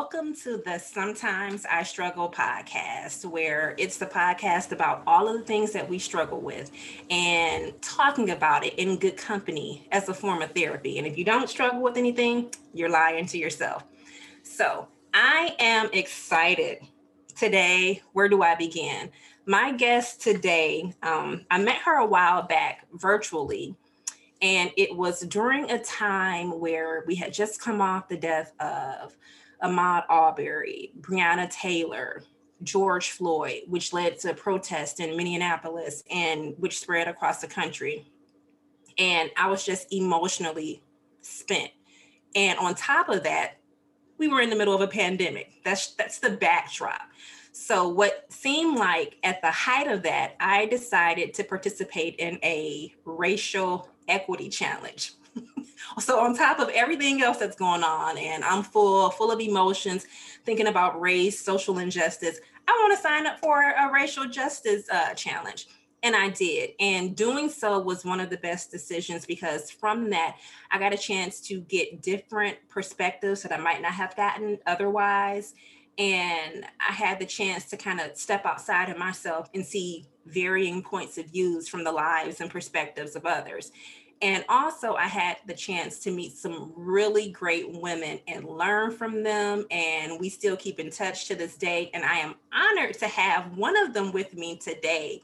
welcome to the Sometimes I Struggle podcast, where it's the podcast about all of the things that we struggle with and talking about it in good company as a form of therapy. And if you don't struggle with anything, you're lying to yourself. So I am excited today. Where do I begin? My guest today, um, I met her a while back virtually and it was during a time where we had just come off the death of Ahmaud Arbery, Breonna Taylor, George Floyd, which led to protests in Minneapolis and which spread across the country. And I was just emotionally spent. And on top of that, we were in the middle of a pandemic. That's that's the backdrop. So what seemed like at the height of that, I decided to participate in a racial equity challenge. So on top of everything else that's going on and i'm full full of emotions thinking about race social injustice i want to sign up for a racial justice uh, challenge. And i did. And doing so was one of the best decisions because from that i got a chance to get different perspectives that i might not have gotten otherwise. And i had the chance to kind of step outside of myself and see varying points of views from the lives and perspectives of others and also, I had the chance to meet some really great women and learn from them. And we still keep in touch to this day. And I am honored to have one of them with me today.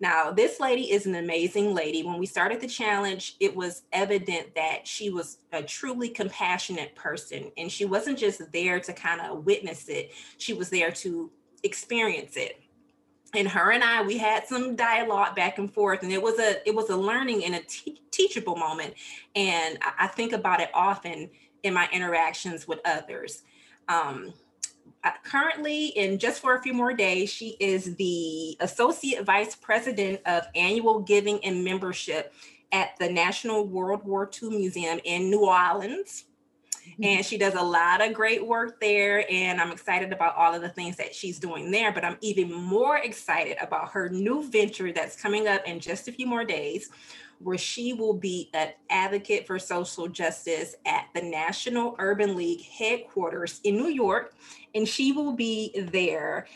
Now, this lady is an amazing lady. When we started the challenge, it was evident that she was a truly compassionate person. And she wasn't just there to kind of witness it, she was there to experience it and her and I we had some dialogue back and forth and it was a it was a learning and a te- teachable moment. And I, I, think about it often in my interactions with others. Um, currently and just for a few more days she is the associate vice president of annual giving and membership at the national world war ii museum in new orleans and she does a lot of great work there and i'm excited about all of the things that she's doing there but i'm even more excited about her new venture that's coming up in just a few more days where she will be an advocate for social justice at the National Urban League headquarters in New York. And she will be their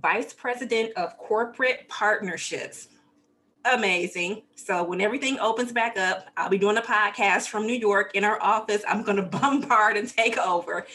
vice president of corporate partnerships amazing. So when everything opens back up, I'll be doing a podcast from New York in our office. I'm going to bombard and take over.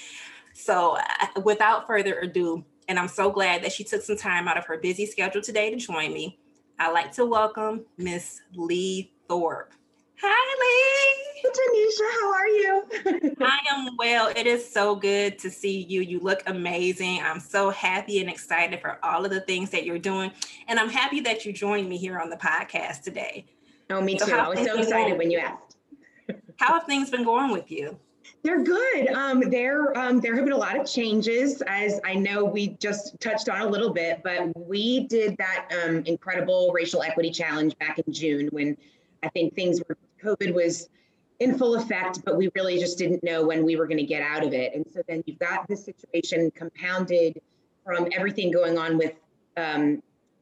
So uh, without further ado, and I'm so glad that she took some time out of her busy schedule today to join me. I'd like to welcome Miss Lee Thorpe. Hi, Lee. Tanisha, how are you? I am well. It is so good to see you. You look amazing. I'm so happy and excited for all of the things that you're doing. And I'm happy that you joined me here on the podcast today. Oh, me so too. I was so excited going? when you asked. how have things been going with you? They're good. Um, there, um, there have been a lot of changes, as I know we just touched on a little bit, but we did that um, incredible racial equity challenge back in June when I think things were COVID was in full effect, but we really just didn't know when we were going to get out of it. And so then you've got this situation compounded from everything going on with, um,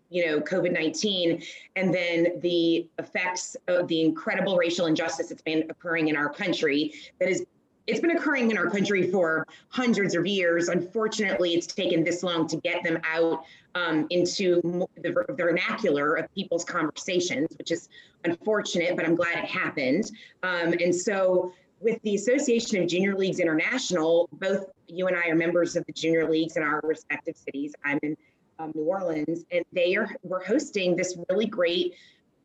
you know, COVID 19, and then the effects of the incredible racial injustice that's been occurring in our country that is it's been occurring in our country for hundreds of years. Unfortunately, it's taken this long to get them out um, into the, vernacular of people's conversations, which is unfortunate, but I'm glad it happened. Um, and so, with the Association of Junior Leagues International, both you and I are members of the junior leagues in our respective cities. I'm in um, New Orleans, and they are we're hosting this really great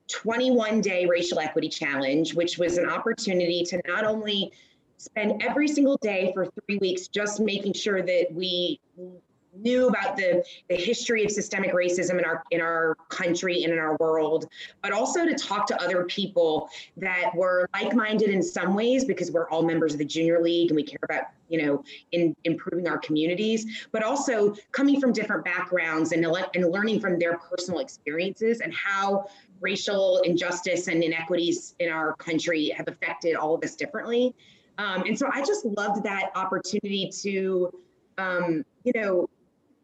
21 day racial equity challenge, which was an opportunity to not only spend every single day for three weeks just making sure that we knew about the, the history of systemic racism in our in our country and in our world, but also to talk to other people that were like-minded in some ways because we're all members of the junior league and we care about you know in improving our communities, but also coming from different backgrounds and, and learning from their personal experiences and how racial injustice and inequities in our country have affected all of us differently. Um, and so I just loved that opportunity to, um, you know,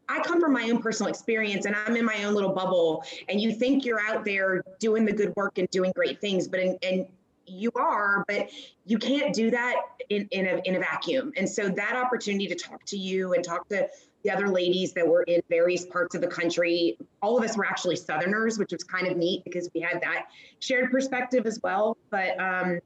I come from my own personal experience and I'm in my own little bubble. And you think you're out there doing the good work and doing great things, but in, and you are, but you can't do that in, in, a, in a vacuum. And so that opportunity to talk to you and talk to the other ladies that were in various parts of the country, all of us were actually Southerners, which was kind of neat because we had that shared perspective as well. But, um,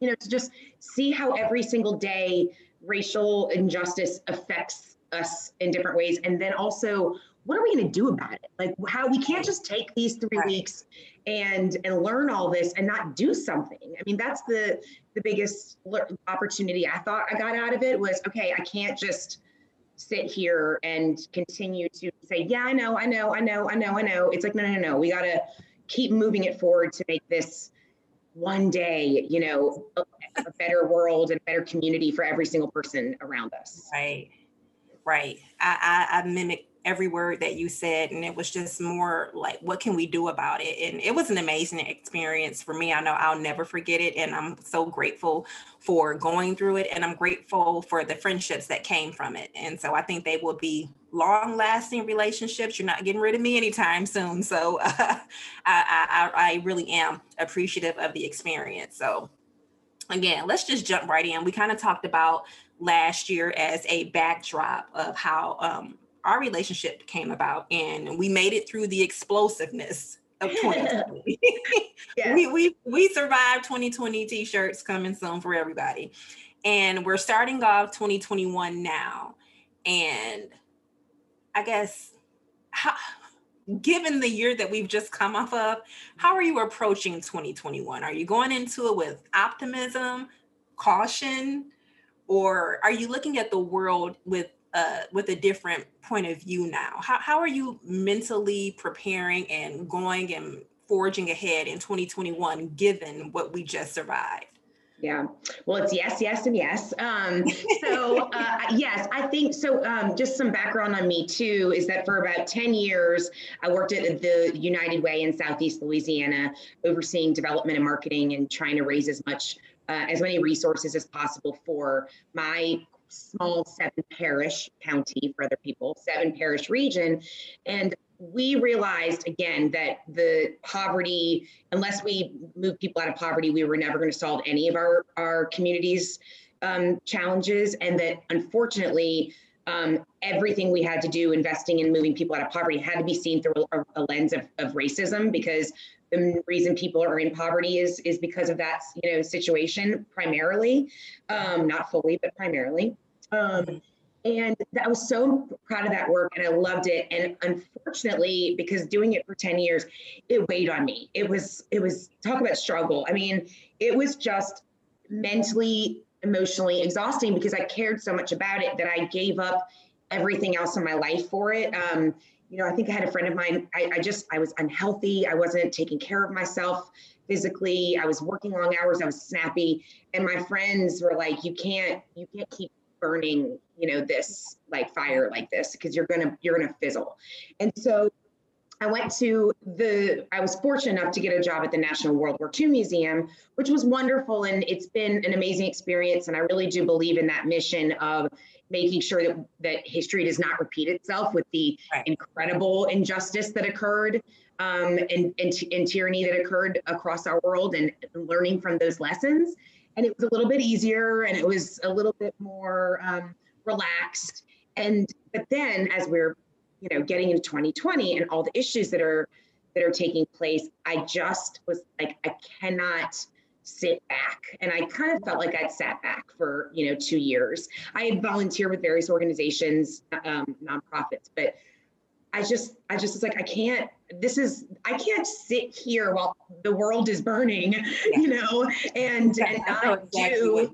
you know, to just see how every single day racial injustice affects us in different ways. And then also, what are we going to do about it? Like how we can't just take these three right. weeks and and learn all this and not do something. I mean, that's the the biggest opportunity I thought I got out of it was okay, I can't just sit here and continue to say, yeah, I know, I know, I know, I know, I know. It's like, no, no, no, we got to keep moving it forward to make this one day, you know, a, better world and a better community for every single person around us. Right. Right. I, I, I mimic every word that you said and it was just more like what can we do about it? And it was an amazing experience for me. I know i'll never forget it and i'm so grateful for going through it and i'm grateful for the friendships that came from it. And so i think they will be long lasting relationships. You're not getting rid of me anytime soon. So uh, I, I i really am appreciative of the experience. So again let's just jump right in. We kind of talked about last year as a backdrop of how um, our relationship came about and we made it through the explosiveness of 2020. yeah. we, we, we survived 2020 t-shirts coming soon for everybody. And we're starting off 2021 now. And I guess how, given the year that we've just come off of, how are you approaching 2021? Are you going into it with optimism, caution, or are you looking at the world with uh, with a different point of view now. How, how are you mentally preparing and going and forging ahead in 2021, given what we just survived? Yeah, well, it's yes, yes, and yes. Um, so, uh, yes, I think so. Um, just some background on me, too, is that for about 10 years, I worked at the United Way in Southeast Louisiana, overseeing development and marketing and trying to raise as much. Uh, as many resources as possible for my small seven parish county for other people, seven parish region. And we realized again that the poverty, unless we move people out of poverty, we were never going to solve any of our, our communities' um, challenges. And that unfortunately, um, everything we had to do investing in moving people out of poverty had to be seen through a, a lens of, of racism because the reason people are in poverty is is because of that you know situation primarily um, not fully but primarily um, and I was so proud of that work and I loved it. And unfortunately, because doing it for 10 years, it weighed on me. It was, it was talk about struggle. I mean, it was just mentally, emotionally exhausting because I cared so much about it that I gave up everything else in my life for it. Um, you know, I think I had a friend of mine, I, I just, I was unhealthy. I wasn't taking care of myself physically. I was working long hours. I was snappy. And my friends were like, you can't, you can't keep burning you know this like fire like this because you're gonna you're gonna fizzle and so I went to the, I was fortunate enough to get a job at the National World War II Museum, which was wonderful. And it's been an amazing experience. And I really do believe in that mission of making sure that, that history does not repeat itself with the right. incredible injustice that occurred um, and, and, and tyranny that occurred across our world and learning from those lessons and it was a little bit easier and it was a little bit more um, relaxed. And but then as we're you know getting into 2020 and all the issues that are that are taking place, I just was like, I cannot sit back. And I kind of felt like I'd sat back for, you know, two years. I had volunteered with various organizations, um, nonprofits, but I just, I just was like, I can't, this is, I can't sit here while the world is burning, yeah. you know, and, and not do,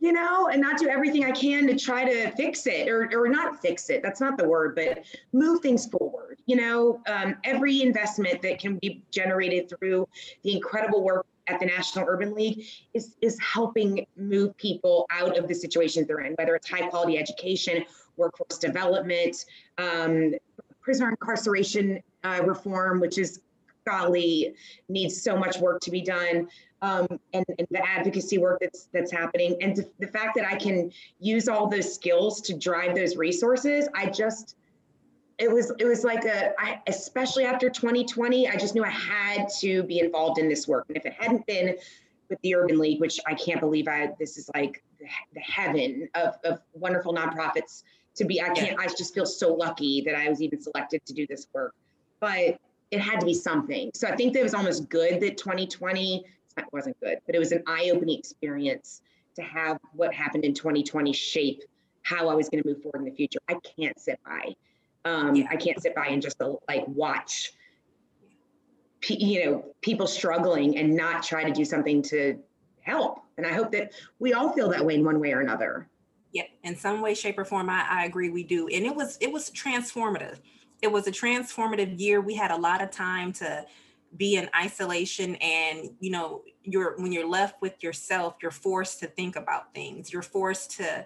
you know, and not do everything I can to try to fix it or, or not fix it. That's not the word, but move things forward. You know, um, every investment that can be generated through the incredible work at the National Urban League is, is helping move people out of the situations they're in, whether it's high quality education, workforce development, um, prisoner incarceration uh, reform, which is golly needs so much work to be done. Um, and, and, the advocacy work that's that's happening, and the fact that I can use all those skills to drive those resources, I just it was it was like a I, especially after 2020, I just knew I had to be involved in this work, and if it hadn't been with the Urban League, which I can't believe I this is like the, the heaven of, of wonderful nonprofits to be. I can't. I just feel so lucky that I was even selected to do this work. But it had to be something. So I think that it was almost good that 2020 wasn't good, but it was an eye-opening experience to have what happened in 2020 shape how I was going to move forward in the future. I can't sit by. Um, yeah. I can't sit by and just like watch, you know, people struggling and not try to do something to help. And I hope that we all feel that way in one way or another. Yeah, in some way, shape, or form, I, I agree. We do, and it was it was transformative. It was a transformative year. We had a lot of time to be in isolation and you know you're when you're left with yourself you're forced to think about things you're forced to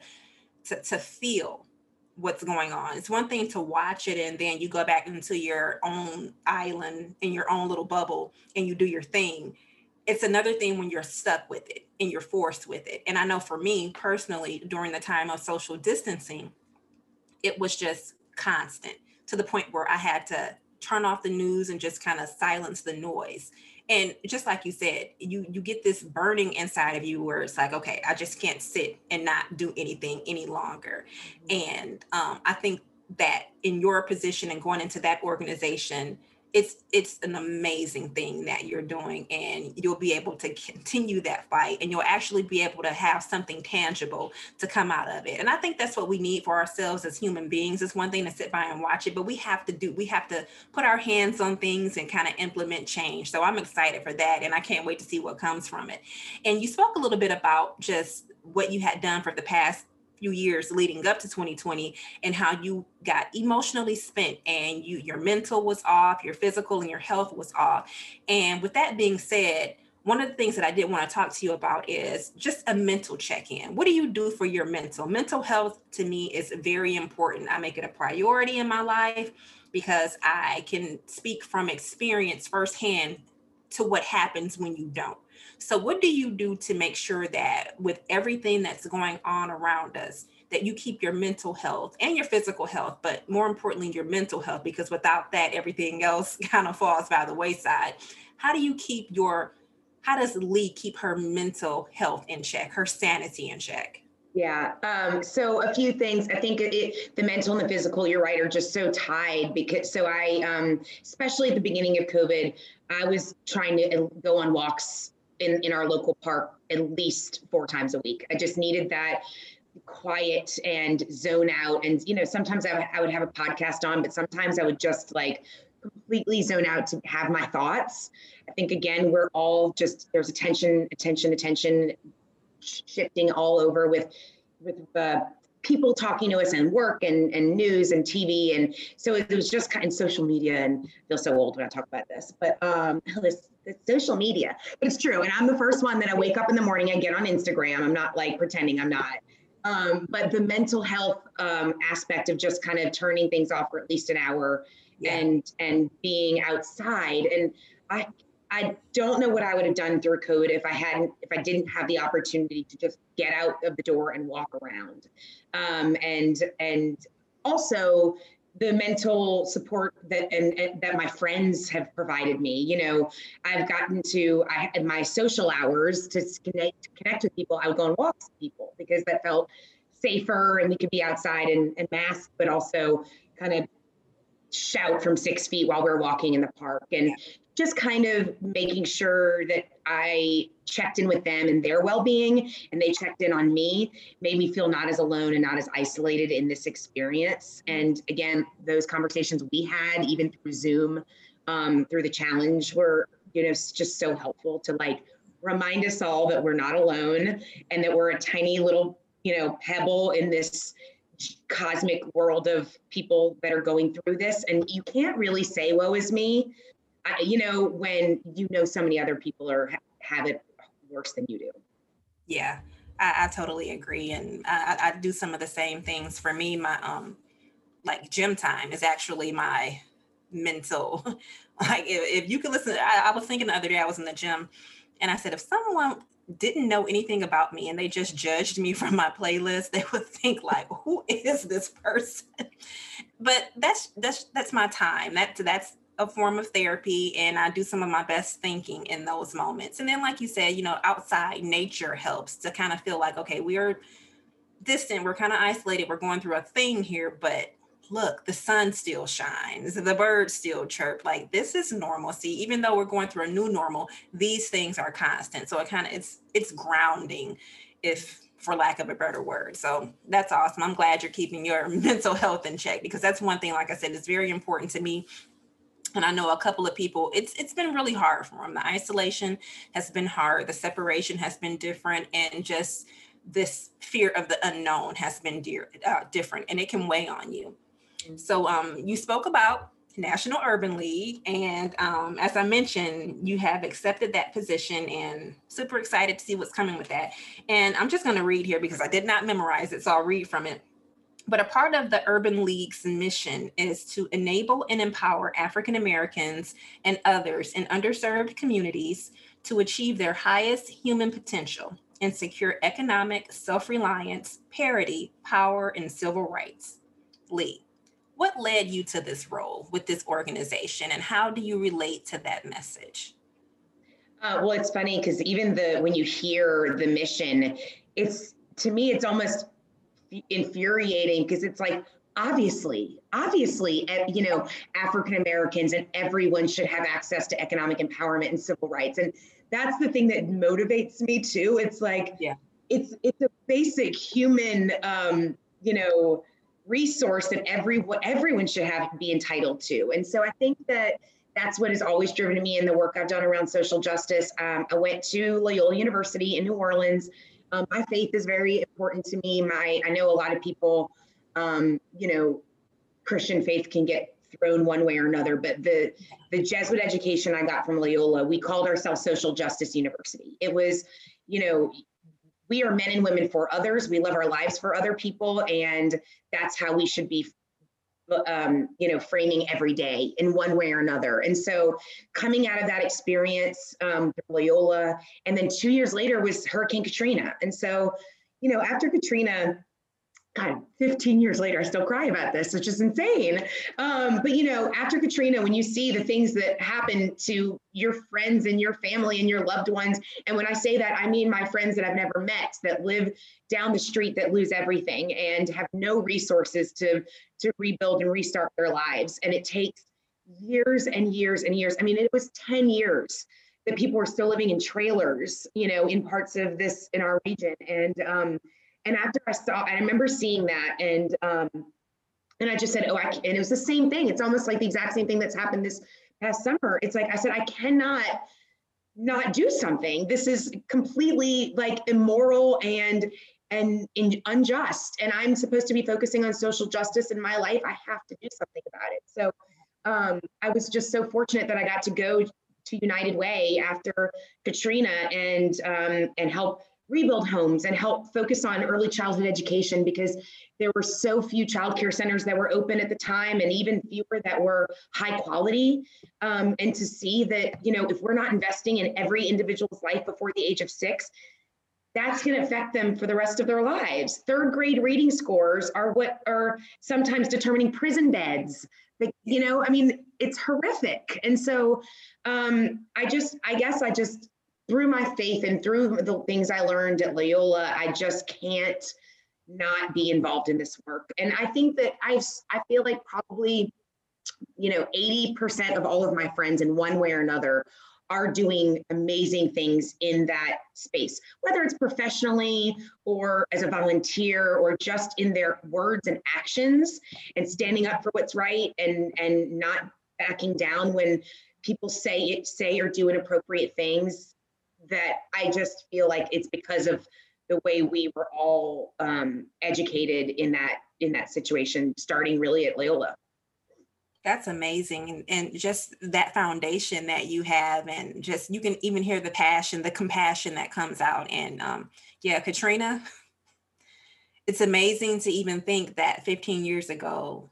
to, to feel what's going on it's one thing to watch it and then you go back into your own island in your own little bubble and you do your thing it's another thing when you're stuck with it and you're forced with it. And i know for me personally during the time of social distancing it was just constant to the point where i had to turn off the news and just kind of silence the noise. And just like you said you you get this burning inside of you where it's like okay i just can't sit and not do anything any longer. Mm-hmm. and um, i think that in your position and going into that organization it's it's an amazing thing that you're doing and you'll be able to continue that fight and you'll actually be able to have something tangible to come out of it. And i think that's what we need for ourselves as human beings. It's one thing to sit by and watch it but we have to do we have to put our hands on things and kind of implement change. So i'm excited for that and i can't wait to see what comes from it. And you spoke a little bit about just what you had done for the past few years leading up to 2020 and how you got emotionally spent and you your mental was off, your physical and your health was off. And with that being said, one of the things that I did want to talk to you about is just a mental check-in. What do you do for your mental? Mental health to me is very important. I make it a priority in my life because I can speak from experience firsthand to what happens when you don't. So, what do you do to make sure that with everything that's going on around us, that you keep your mental health and your physical health, but more importantly, your mental health, because without that, everything else kind of falls by the wayside. How do you keep your, how does Lee keep her mental health in check, her sanity in check? Yeah. Um, so a few things. I think it, it, the mental and the physical, you're right, are just so tied because so I, um, especially at the beginning of COVID, I was trying to go on walks in, in our local park at least four times a week. I just needed that quiet and zone out. And, you know, sometimes I, would have a podcast on, but sometimes I would just like completely zone out to have my thoughts. I think, again, we're all just, there's attention, attention, attention shifting all over with, with uh, people talking to us and work and, and news and TV. And so it was just kind of social media and I feel so old when I talk about this, but um, this, it's social media, but it's true. And I'm the first one that I wake up in the morning, I get on Instagram. I'm not like pretending I'm not. Um, but the mental health um, aspect of just kind of turning things off for at least an hour yeah. and and being outside. And I I don't know what I would have done through code if I hadn't if I didn't have the opportunity to just get out of the door and walk around. Um, and and also the mental support that and, and, that my friends have provided me. You know, I've gotten to I my social hours to connect to connect with people. I would go and walk with people because that felt safer and we could be outside and, and mask, but also kind of shout from six feet while we're walking in the park and just kind of making sure that I checked in with them and their well-being and they checked in on me made me feel not as alone and not as isolated in this experience. And again those conversations we had even through zoom um, through the challenge were you know just so helpful to like remind us all that we're not alone and that we're a tiny little you know pebble in this cosmic world of people that are going through this. And you can't really say woe is me I, you know, when you know so many other people are have it worse than you do. Yeah, I, I totally agree, and I, I, do some of the same things. For me, my um, like gym time is actually my mental. like if, if you could listen, I, I was thinking the other day I was in the gym, and I said if someone didn't know anything about me and they just judged me from my playlist they would think like who is this person but that's that's that's my time that that's a form of therapy and I do some of my best thinking in those moments. And then, like you said, you know, outside nature helps to kind of feel like, okay, we're distant, we're kind of isolated, we're going through a thing here, but look, the sun still shines, the birds still chirp. Like this is normalcy, even though we're going through a new normal, these things are constant. So it kind of it's it's grounding, if for lack of a better word. So that's awesome. I'm glad you're keeping your mental health in check because that's one thing, like I said, is very important to me and I know a couple of people it's it's been really hard for them. The isolation has been hard, the separation has been different and just this fear of the unknown has been dear, uh, different and it can weigh on you. Mm-hmm. So um, you spoke about National Urban League. And um, as I mentioned, you have accepted that position and super excited to see what's coming with that. And I'm just going to read here because I did not memorize it. So I'll read from it. But a part of the Urban League's mission is to enable and empower African Americans and others in underserved communities to achieve their highest human potential and secure economic self reliance, parity, power, and civil rights. Lee, what led you to this role with this organization and how do you relate to that message? Uh, well, it's funny because even the when you hear the mission, it's to me it's almost infuriating because it's like obviously obviously eh, you know african americans and everyone should have access to economic empowerment and civil rights. And that's the thing that motivates me too. It's like yeah. it's it's a basic human um you know resource that everyone everyone should have be entitled to. And so i think that that's what has always driven me in the work i've done around social justice. Um, i went to loyola university in new orleans um, my faith is very important to me. My I know a lot of people, um, you know, Christian faith can get thrown one way or another, but the the Jesuit education I got from Loyola, we called ourselves Social Justice University. It was, you know, we are men and women for others. We live our lives for other people, and that's how we should be um, you know, framing every day in one way or another. And so coming out of that experience, um, Loyola, and then two years later was Hurricane Katrina. And so, you know, after Katrina, God, 15 years later, I still cry about this, which is insane. Um, but you know, after Katrina, when you see the things that happen to your friends and your family and your loved ones, and when I say that, I mean my friends that I've never met that live down the street that lose everything and have no resources to to rebuild and restart their lives, and it takes years and years and years. I mean, it was 10 years that people were still living in trailers, you know, in parts of this in our region, and um, and after I saw, I remember seeing that, and um, and I just said, oh, I and it was the same thing. It's almost like the exact same thing that's happened this past summer. It's like I said, I cannot not do something. This is completely like immoral and and unjust. And I'm supposed to be focusing on social justice in my life. I have to do something about it. So um, I was just so fortunate that I got to go to United Way after Katrina and um, and help rebuild homes and help focus on early childhood education because there were so few childcare centers that were open at the time and even fewer that were high quality. Um, and to see that you know if we're not investing in every individual's life before the age of six that's going to affect them for the rest of their lives. Third grade reading scores are what are sometimes determining prison beds. Like you know i mean it's horrific. And so um, i just i guess i just through my faith and through the things I learned at Loyola, I just can't not be involved in this work. And I think that I I feel like probably you know 80% of all of my friends in one way or another are doing amazing things in that space, whether it's professionally or as a volunteer or just in their words and actions and standing up for what's right and and not backing down when people say it say or do inappropriate things that I just feel like it's because of the way we were all um, educated in that in that situation, starting really at Loyola. That's amazing. And, just that foundation that you have, and just you can even hear the passion, the compassion that comes out. And um, yeah, Katrina, it's amazing to even think that 15 years ago,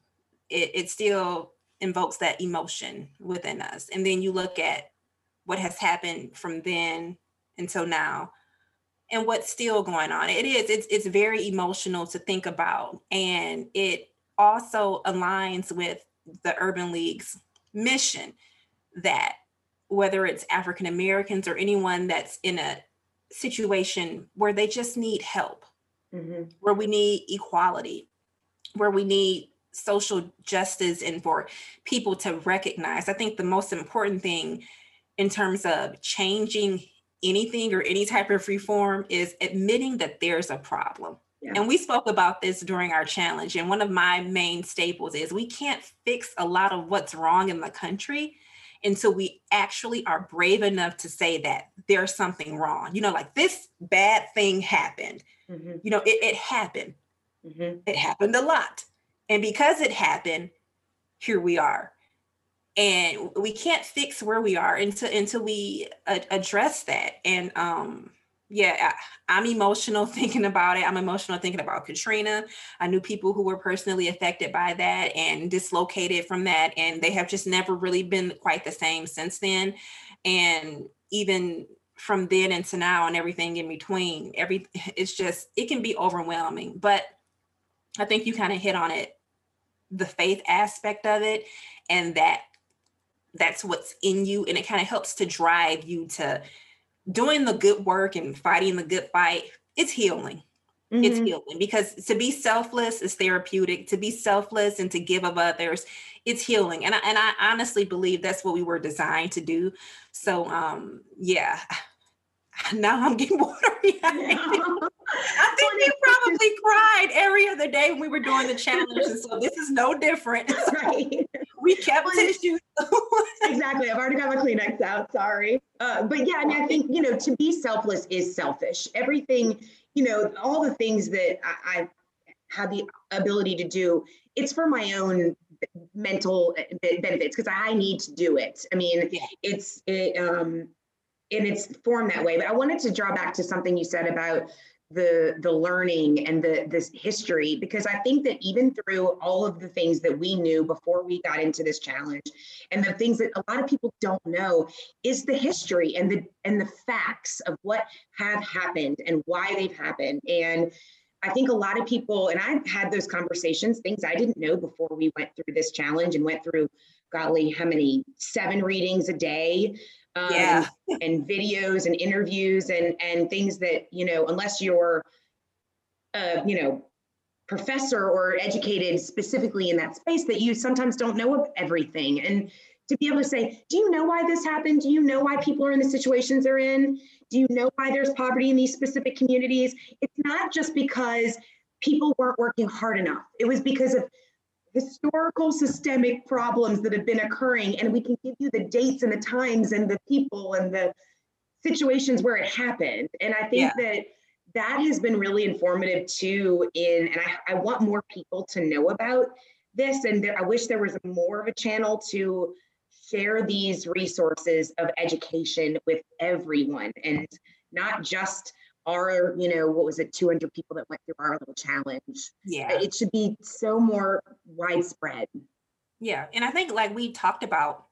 it, it still invokes that emotion within us. And then you look at what has happened from then until now and what's still going on it is it's it's very emotional to think about and it also aligns with the urban league's mission that whether it's African Americans or anyone that's in a situation where they just need help, mm-hmm. where we need equality, where we need social justice and for people to recognize. I think the most important thing in terms of changing anything or any type of reform is admitting that there's a problem. Yeah. And we spoke about this during our challenge. And one of my main staples is we can't fix a lot of what's wrong in the country until we actually are brave enough to say that there's something wrong. You know, like this bad thing happened. Mm-hmm. You know, it, it happened. Mm-hmm. It happened a lot. And because it happened, here we are. And we can't fix where we are until until we address that. And um, yeah, I, am emotional thinking about it. I'm emotional thinking about Katrina. I knew people who were personally affected by that and dislocated from that, and they have just never really been quite the same since then. And even from then into now and everything in between, every it's just it can be overwhelming. But I think you kind of hit on it, the faith aspect of it, and that that's what's in you, and it kind of helps to drive you to doing the good work and fighting the good fight, it's healing. Mm-hmm. It's healing because to be selfless is therapeutic. To be selfless and to give of others, it's healing. And I, and I honestly believe that's what we were designed to do. So um, yeah, now I'm getting watery. I think we probably cried every other day when we were doing the challenge, and so this is no different. Right. We kept tissues. exactly. I've already got my Kleenex out. Sorry. Uh, but yeah, I mean, I think you know, to be selfless is selfish. Everything, you know, all the things that I, I have the ability to do, it's for my own mental benefits because I need to do it. I mean, yeah. it's it, um and it's formed that way. But I wanted to draw back to something you said about the the learning and the this history because I think that even through all of the things that we knew before we got into this challenge and the things that a lot of people don't know is the history and the and the facts of what have happened and why they've happened. And I think a lot of people and I've had those conversations things I didn't know before we went through this challenge and went through golly how many seven readings a day um, yeah. and videos and interviews and and things that you know unless you're uh, you know professor or educated specifically in that space that you sometimes don't know of everything. And to be able to say do you know why this happened? Do you know why people are in the situations they're in? Do you know why there's poverty in these specific communities? It's not just because people weren't working hard enough. It was because of historical systemic problems that have been occurring and we can give you the dates and the times and the people and the situations where it happened and i think yeah. that that has been really informative too in and I, I want more people to know about this and there, i wish there was more of a channel to share these resources of education with everyone and not just our, you know, what was it, 200 people that went through our little challenge. Yeah. It should be so more widespread. Yeah. And I think, like we talked about,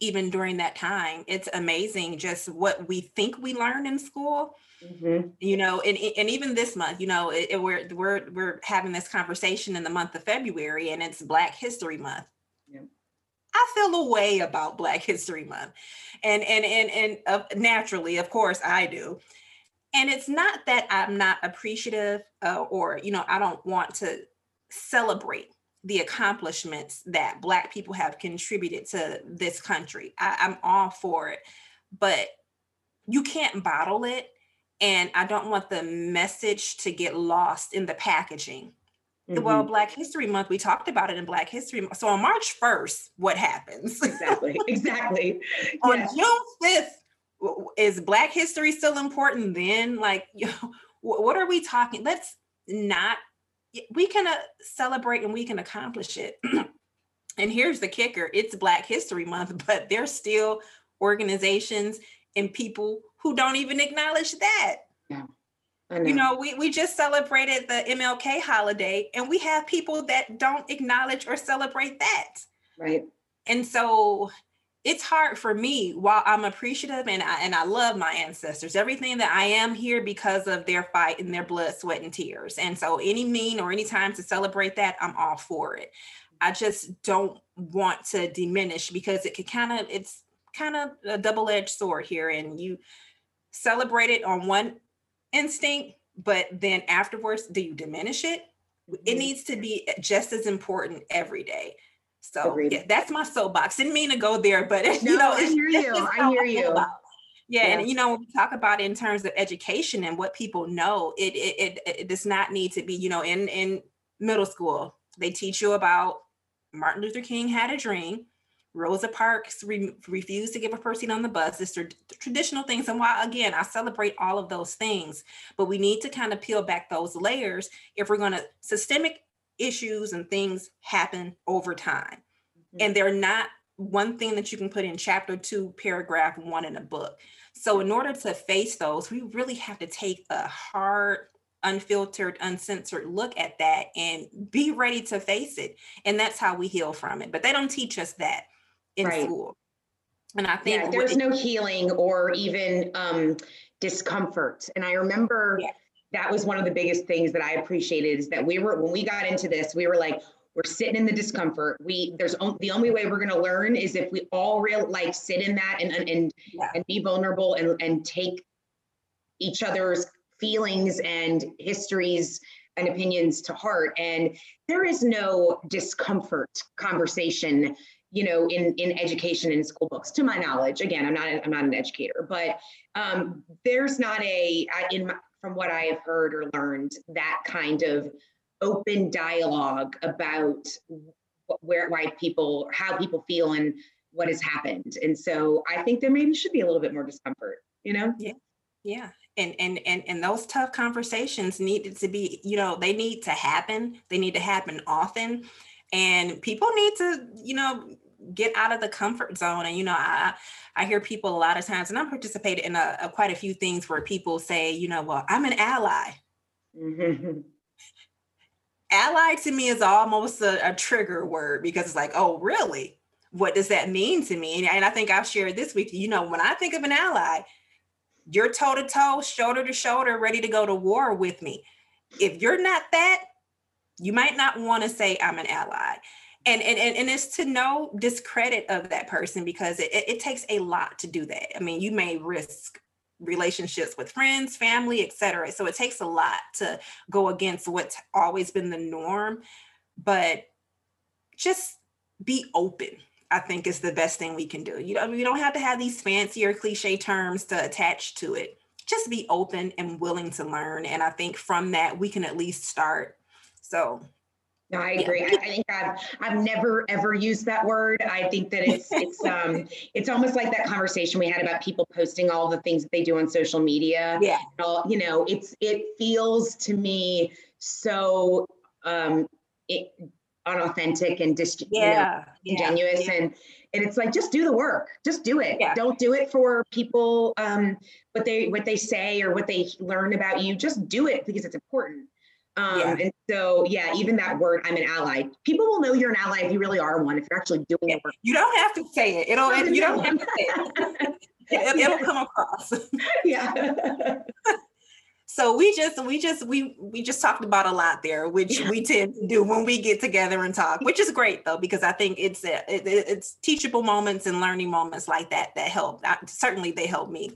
even during that time, it's amazing just what we think we learn in school. Mm-hmm. You know, and, and even this month, you know, it, it, we're we're we're having this conversation in the month of February, and it's Black History Month. Yeah. I feel a way about Black History Month, and and and and uh, naturally, of course, I do and it's not that i'm not appreciative uh, or you know i don't want to celebrate the accomplishments that black people have contributed to this country I, i'm all for it but you can't bottle it and i don't want the message to get lost in the packaging Mm-hmm. Well, Black History Month, we talked about it in Black History Month. So on March 1st, what happens? Exactly. Exactly. on. June 5th, is black history still important then like you know, what are we talking let's not we can uh, celebrate and we can accomplish it and here's the kicker it's black history month but there's still organizations and people who don't even acknowledge that yeah. Know. You know, we, we just celebrated the MLK holiday and we have people that don't acknowledge or celebrate that. Right. And so it's hard for me while I'm appreciative and I, and I love my ancestors, everything that I am here because of their fight and their blood, sweat, and tears. And so any mean or any time to celebrate that, I'm all for it. I just don't want to diminish because it could kind of it's kind of a double-edged sword here and you celebrate it on one instinct but then afterwards do you diminish it it mm-hmm. needs to be just as important every day so yeah, that's my soapbox. Didn't mean to go there but no, you know i hear you. i hear you. yeah, and you know when we talk about it in terms of education and what people know it, it it it does not need to be you know in in middle school. They teach you about martin luther king had a dream Rosa Parks re- refused to give a person on the bus. It's the traditional things. And while, again, I celebrate all of those things, but we need to kind of peel back those layers if we're going to, systemic issues and things happen over time. Mm-hmm. And they're not one thing that you can put in chapter two, paragraph one in a book. So, in order to face those, we really have to take a hard, unfiltered, uncensored look at that and be ready to face it. And that's how we heal from it. But they don't teach us that in right. school. And I think yeah, there's no healing or even um, discomfort. And I remember yeah. That was one of the biggest things that I appreciated is that we were when we got into this, we were like, we're sitting in the discomfort. We there's on, the only way we're going to learn is if we all real like sit in that and and yeah. and be vulnerable and and take each other's feelings and histories and opinions to heart. And there is no discomfort conversation you know, in, in education and school books, to my knowledge. Again, I'm not, I'm not an educator, but um, there's not a, in my, from what I have heard or learned, that kind of open dialogue about where, why people, how people feel and what has happened. And so I think there maybe should be a little bit more discomfort, you know? Yeah. Yeah. And, and and and those tough conversations needed to be, you know, they need to happen. They need to happen often and people need to you know get out of the comfort zone and you know i i hear people a lot of times and i'm participating in a, a quite a few things where people say you know well i'm an ally. Mm-hmm. ally to me is almost a, a, trigger word because it's like oh really? What does that mean to me? And, and i think i've shared this with you you know when i think of an ally you're toe to toe shoulder to shoulder ready to go to war with me. If you're not that you might not want to say i'm an ally and, and and it's to no discredit of that person because it, it takes a lot to do that. I mean you may risk relationships with friends family etc so it takes a lot to go against what's always been the norm. But just be open i think is the best thing we can do. You know you don't have to have these fancy or cliche terms to attach to it. Just be open and willing to learn. And i think from that we can at least start. So no, I agree. I, I, think I've I've never ever used that word. I think that it's it's um it's almost like that conversation we had about people posting all the things that they do on social media. Yeah. All, You know, it's it feels to me so um it, unauthentic and dis yeah, you know, ingenuous yeah. and and it's like just do the work just do it yeah. don't do it for people um what they what they say or what they learn about you just do it because it's important um, yeah. And so, yeah, even that word, I'm an ally. People will know you're an ally if you really are one, if you're actually doing the work. You don't have to say it. It'll, it, you don't have to say it. it it'll come across. Yeah. so we just we just we we just talked about a lot there which yeah. we tend to do when we get together and talk which is great though because i think it's a, it, it's teachable moments and learning moments like that that help I, certainly they help me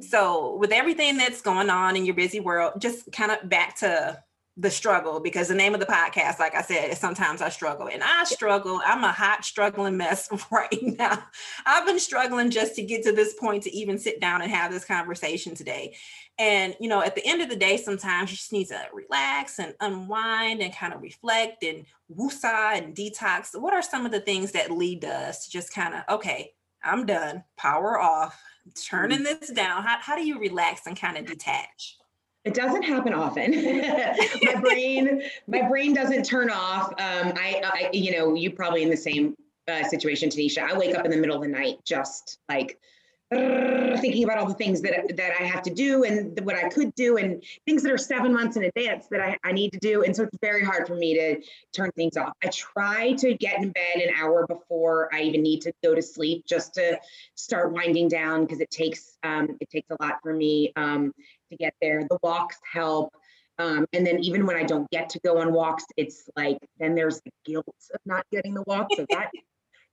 so with everything that's going on in your busy world just kind of back to the struggle because the name of the podcast, like I said, is sometimes I struggle and I struggle. I'm a hot struggling mess right now. I've been struggling just to get to this point to even sit down and have this conversation today. And, you know, at the end of the day, sometimes you just need to relax and unwind and kind of reflect and woosah and detox. What are some of the things that lead us to just kind of, okay, I'm done, power off, turning mm-hmm. this down? How, how do you relax and kind of detach? It doesn't happen often. my brain, my brain doesn't turn off. Um, I, I, you know, you probably in the same uh, situation, Tanisha. I wake up in the middle of the night, just like thinking about all the things that that I have to do and what I could do, and things that are seven months in advance that I, I need to do. And so it's very hard for me to turn things off. I try to get in bed an hour before I even need to go to sleep, just to start winding down because it takes um, it takes a lot for me. Um, to get there. The walks help. Um, and then even when I don't get to go on walks, it's like then there's the guilt of not getting the walk. So that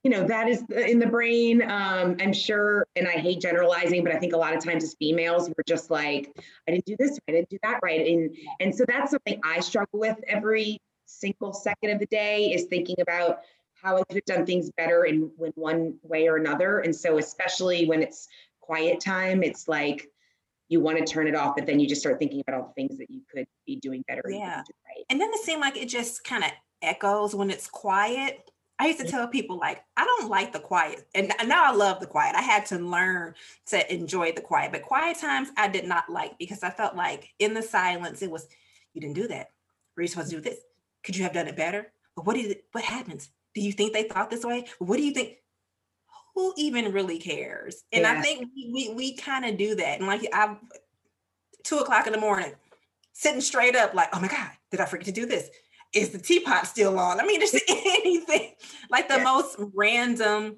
you know that is in the brain um, i'm sure and i hate generalizing but i think a lot of times as females we're just like i didn't do this i didn't do that right and and so that's something i struggle with every single second of the day is thinking about how i could have done things better in, in one way or another and so especially when it's quiet time it's like you want to turn it off but then you just start thinking about all the things that you could be doing better yeah right. and then it seems like it just kind of echoes when it's quiet I used to tell people like I don't like the quiet, and now I love the quiet. I had to learn to enjoy the quiet, but quiet times I did not like because I felt like in the silence it was you didn't do that. Were you supposed to do this? Could you have done it better? But what did what happens? Do you think they thought this way? What do you think? Who even really cares? And yeah. I think we we, we kind of do that. And like I, two o'clock in the morning, sitting straight up, like, oh my god, did I forget to do this? Is the teapot still on? I mean, just anything like the yeah. most random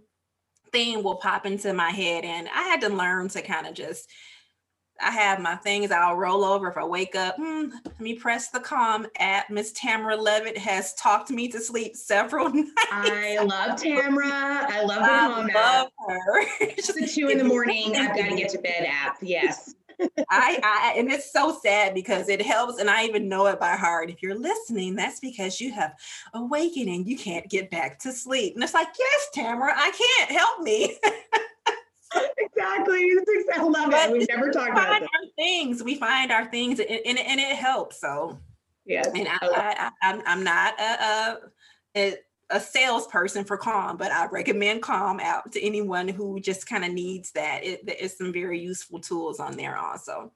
thing will pop into my head. And I had to learn to kind of just, I have my things, I'll roll over if I wake up. Hmm, let me press the calm app. Miss Tamara Levitt has talked me to sleep several nights. I love Tamara. I love the I calm love app. her. It's a two in the morning. I've got to get to bed app. Yes. I, I and it's so sad because it helps, and I even know it by heart. If you're listening, that's because you have awakened and you can't get back to sleep. And it's like, yes, Tamara, I can't help me. exactly. I love but it. We've never talked about our things. We find our things, and, and, and it helps. So, yeah. And I, I, I, am I'm not a, a, a a salesperson for Calm, but I recommend Calm out to anyone who just kind of needs that. It, it's some very useful tools on there also.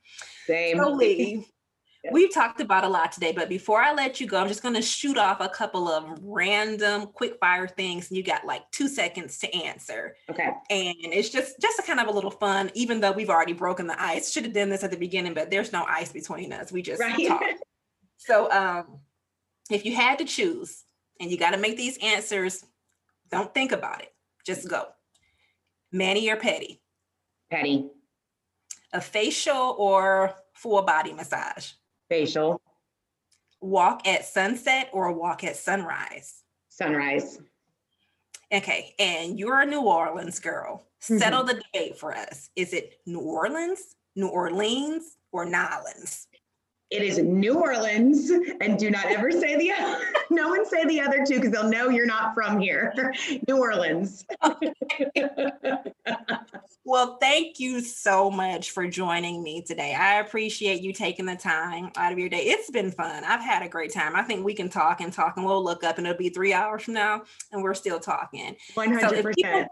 Same. So Lee, we've talked about a lot today, but before I let you go, I'm just going to shoot off a couple of random quick fire things. And you got like two seconds to answer. Okay. And it's just, just a kind of a little fun, even though we've already broken the ice. Should have done this at the beginning, but there's no ice between us. We just right. talk. So um, if you had to choose and you got to make these answers. Don't think about it. Just go. Mani or petty? Petty. A facial or full body massage? Facial. Walk at sunset or walk at sunrise? Sunrise. Okay, and you're a New Orleans girl. Settle mm-hmm. the debate for us. Is it New Orleans, New Orleans, or Nolans? It is New Orleans, and do not ever say the no one say the other two because they'll know you're not from here. New Orleans. well, thank you so much for joining me today. I appreciate you taking the time out of your day. It's been fun. I've had a great time. I think we can talk and talk, and we'll look up, and it'll be three hours from now, and we're still talking. One hundred percent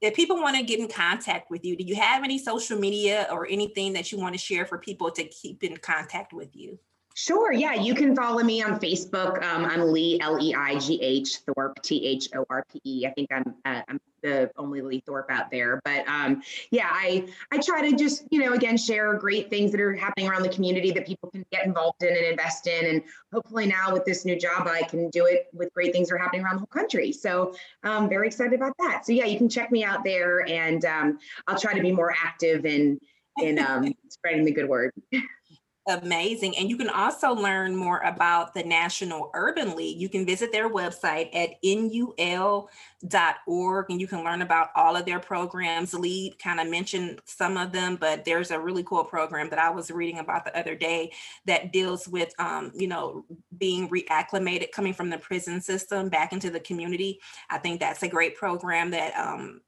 if people want to get in contact with you, do you have any social media or anything that you want to share for people to keep in contact with you? Sure. Yeah, you can follow me on Facebook. Um, I'm Lee L E I G H Thorpe T H O R P E. I think I'm uh, I'm the only Lee Thorpe out there. But um, yeah, I I try to just you know again share great things that are happening around the community that people can get involved in and invest in, and hopefully now with this new job I can do it with great things that are happening around the whole country. So I'm um, very excited about that. So yeah, you can check me out there, and um, I'll try to be more active in in um, spreading the good word. Amazing. And you can also learn more about the National Urban League. You can visit their website at nul.org and you can learn about all of their programs. Lee kind of mentioned some of them, but there's a really cool program that I was reading about the other day that deals with, um, you know, being reacclimated, coming from the prison system back into the community. I think that's a great program that um,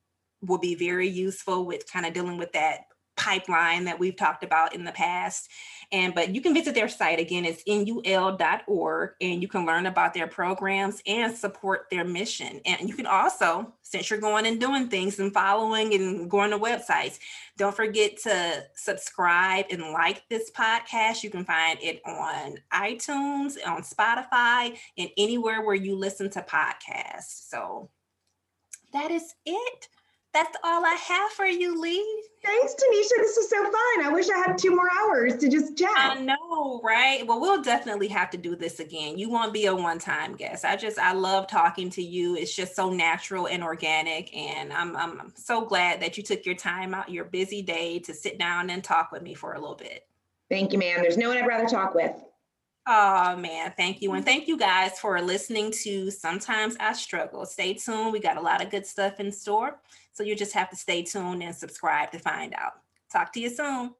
will be very useful with kind of dealing with that pipeline that we've talked about in the past. And but you can visit their site again, it's nul.org, and you can learn about their programs and support their mission. And you can also, since you're going and doing things and following and going to websites, don't forget to subscribe and like this podcast. You can find it on iTunes, on Spotify, and anywhere where you listen to podcasts. So that is it that's all I have for you, Lee. Thanks, Tanisha. This is so fun. I wish I had two more hours to just chat. I know, right? Well, we'll definitely have to do this again. You won't be a one-time guest. I just I love talking to you. It's just so natural and organic. And I'm I'm so glad that you took your time out your busy day to sit down and talk with me for a little bit. Thank you, ma'am. There's no one I'd rather talk with. Oh man, thank you. And thank you guys for listening to Sometimes I Struggle. Stay tuned. We got a lot of good stuff in store. So you just have to stay tuned and subscribe to find out. Talk to you soon.